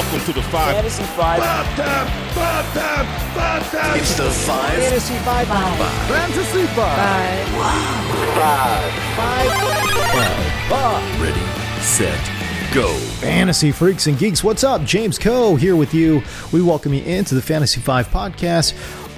Welcome to the five. Fantasy Five. Five time, five time, five time. It's the five. Fantasy Five. Fantasy Five. Ready, set, go. Fantasy freaks and geeks, what's up? James Koh here with you. We welcome you into the Fantasy 5 podcast.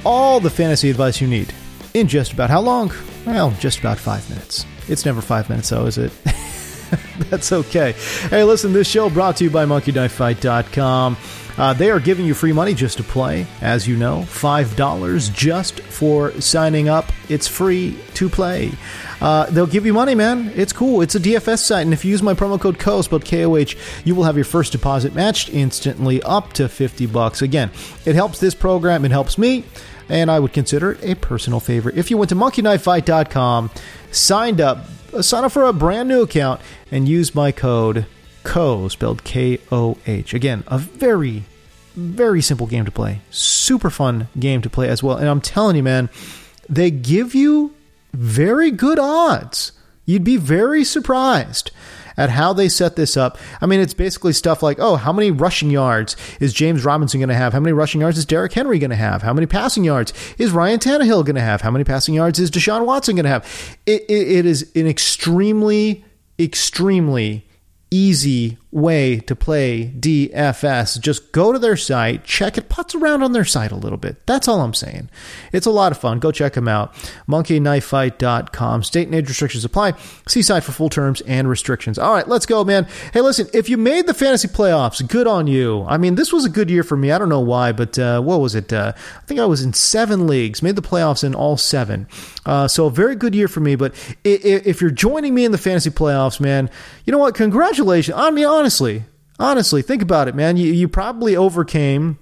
All the fantasy advice you need in just about how long? Well, just about five minutes. It's never five minutes, though, is it? That's okay. Hey, listen, this show brought to you by MonkeyKnifeFight.com. Uh, they are giving you free money just to play, as you know, $5 just for signing up. It's free to play. Uh, they'll give you money, man. It's cool. It's a DFS site, and if you use my promo code KOH, but KOH, you will have your first deposit matched instantly up to 50 bucks. Again, it helps this program, it helps me, and I would consider it a personal favor. If you went to monkeyknifefight.com, signed up, sign up for a brand new account, and use my code KOH, spelled K O H. Again, a very, very simple game to play. Super fun game to play as well. And I'm telling you, man, they give you very good odds. You'd be very surprised at how they set this up. I mean, it's basically stuff like, oh, how many rushing yards is James Robinson going to have? How many rushing yards is Derrick Henry going to have? How many passing yards is Ryan Tannehill going to have? How many passing yards is Deshaun Watson going to have? It, it, it is an extremely, extremely easy way to play DFS. Just go to their site, check it, putz around on their site a little bit. That's all I'm saying. It's a lot of fun. Go check them out. MonkeyKnifeFight.com. State and age restrictions apply. See site for full terms and restrictions. All right, let's go, man. Hey, listen, if you made the fantasy playoffs, good on you. I mean, this was a good year for me. I don't know why, but uh, what was it? Uh, I think I was in seven leagues, made the playoffs in all seven. Uh, so a very good year for me. But if, you're joining me in the fantasy playoffs, man, you know what? Congratulations. I mean, honestly, honestly, think about it, man. You, you probably overcame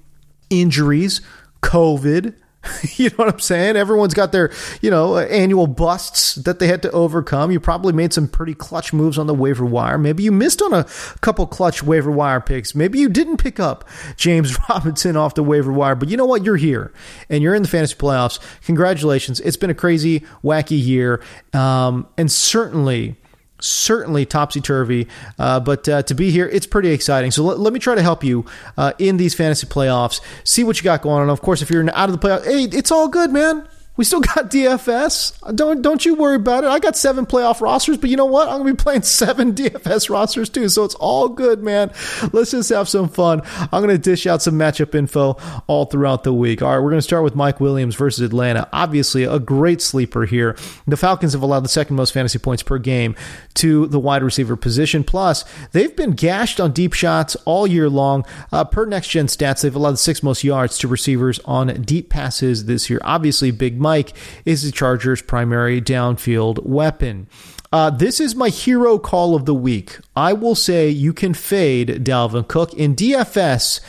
injuries, COVID. you know what I'm saying? Everyone's got their, you know, annual busts that they had to overcome. You probably made some pretty clutch moves on the waiver wire. Maybe you missed on a couple clutch waiver wire picks. Maybe you didn't pick up James Robinson off the waiver wire. But you know what? You're here and you're in the fantasy playoffs. Congratulations. It's been a crazy, wacky year. Um, and certainly, certainly topsy turvy. Uh, but uh, to be here, it's pretty exciting. So let, let me try to help you uh, in these fantasy playoffs. See what you got going on. Of course, if you're out of the playoffs, hey, it's all good, man. We still got DFS. Don't don't you worry about it. I got seven playoff rosters, but you know what? I'm gonna be playing seven DFS rosters too, so it's all good, man. Let's just have some fun. I'm gonna dish out some matchup info all throughout the week. All right, we're gonna start with Mike Williams versus Atlanta. Obviously, a great sleeper here. The Falcons have allowed the second most fantasy points per game to the wide receiver position. Plus, they've been gashed on deep shots all year long. Uh, per next gen stats, they've allowed the sixth most yards to receivers on deep passes this year. Obviously, Big Mike is the Chargers' primary downfield weapon. Uh, this is my hero call of the week. I will say you can fade Dalvin Cook in DFS.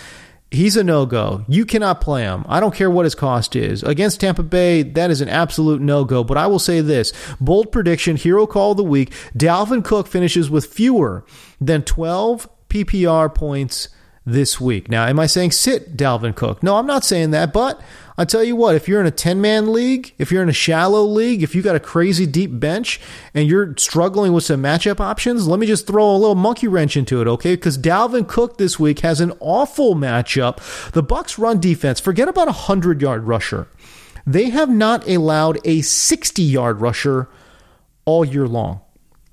He's a no go. You cannot play him. I don't care what his cost is. Against Tampa Bay, that is an absolute no go. But I will say this bold prediction, hero call of the week Dalvin Cook finishes with fewer than 12 PPR points this week. Now, am I saying sit Dalvin Cook? No, I'm not saying that, but I tell you what, if you're in a 10 man league, if you're in a shallow league, if you got a crazy deep bench and you're struggling with some matchup options, let me just throw a little monkey wrench into it, okay? Because Dalvin Cook this week has an awful matchup. The Bucs run defense, forget about a 100 yard rusher. They have not allowed a 60 yard rusher all year long.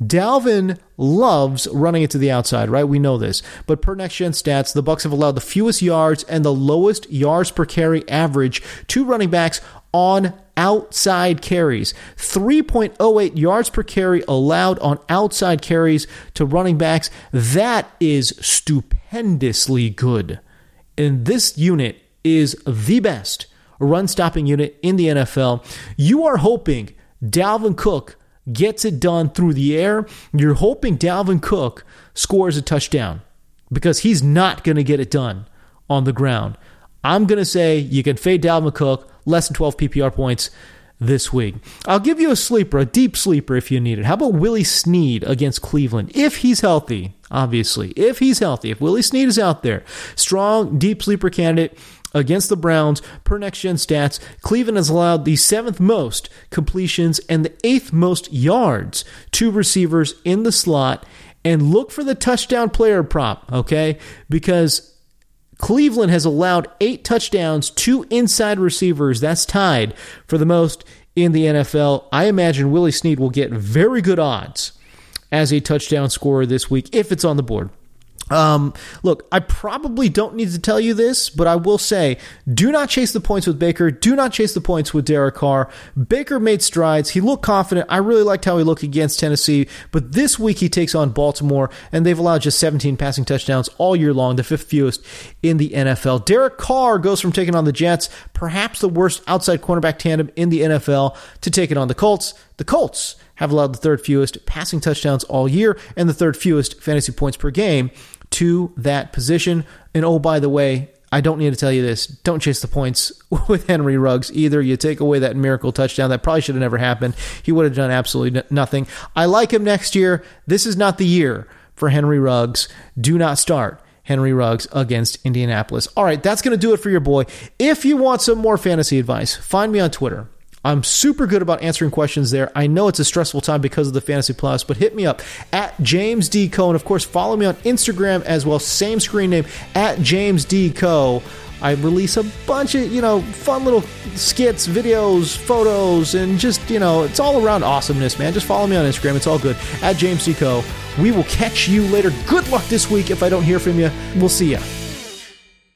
Dalvin loves running it to the outside, right? We know this. But per next gen stats, the Bucs have allowed the fewest yards and the lowest yards per carry average to running backs on outside carries. 3.08 yards per carry allowed on outside carries to running backs. That is stupendously good. And this unit is the best run stopping unit in the NFL. You are hoping Dalvin Cook gets it done through the air, you're hoping Dalvin Cook scores a touchdown because he's not going to get it done on the ground. I'm going to say you can fade Dalvin Cook, less than 12 PPR points this week. I'll give you a sleeper, a deep sleeper if you need it. How about Willie Snead against Cleveland? If he's healthy, obviously. If he's healthy, if Willie Snead is out there, strong, deep sleeper candidate against the Browns per next gen stats. Cleveland has allowed the seventh most completions and the eighth most yards to receivers in the slot. And look for the touchdown player prop, okay? Because Cleveland has allowed eight touchdowns to inside receivers. That's tied for the most in the NFL. I imagine Willie Snead will get very good odds as a touchdown scorer this week if it's on the board. Um, look, I probably don't need to tell you this, but I will say do not chase the points with Baker. Do not chase the points with Derek Carr. Baker made strides. He looked confident. I really liked how he looked against Tennessee, but this week he takes on Baltimore, and they've allowed just 17 passing touchdowns all year long, the fifth fewest in the NFL. Derek Carr goes from taking on the Jets, perhaps the worst outside cornerback tandem in the NFL, to taking on the Colts. The Colts have allowed the third fewest passing touchdowns all year and the third fewest fantasy points per game to that position. And oh, by the way, I don't need to tell you this. Don't chase the points with Henry Ruggs either. You take away that miracle touchdown. That probably should have never happened. He would have done absolutely nothing. I like him next year. This is not the year for Henry Ruggs. Do not start. Henry Ruggs against Indianapolis. All right, that's going to do it for your boy. If you want some more fantasy advice, find me on Twitter I'm super good about answering questions there. I know it's a stressful time because of the Fantasy Plus, but hit me up at James D. Koh. And of course, follow me on Instagram as well. Same screen name at James D. Koh. I release a bunch of, you know, fun little skits, videos, photos, and just, you know, it's all around awesomeness, man. Just follow me on Instagram. It's all good. At James D. Koh. We will catch you later. Good luck this week if I don't hear from you. We'll see you.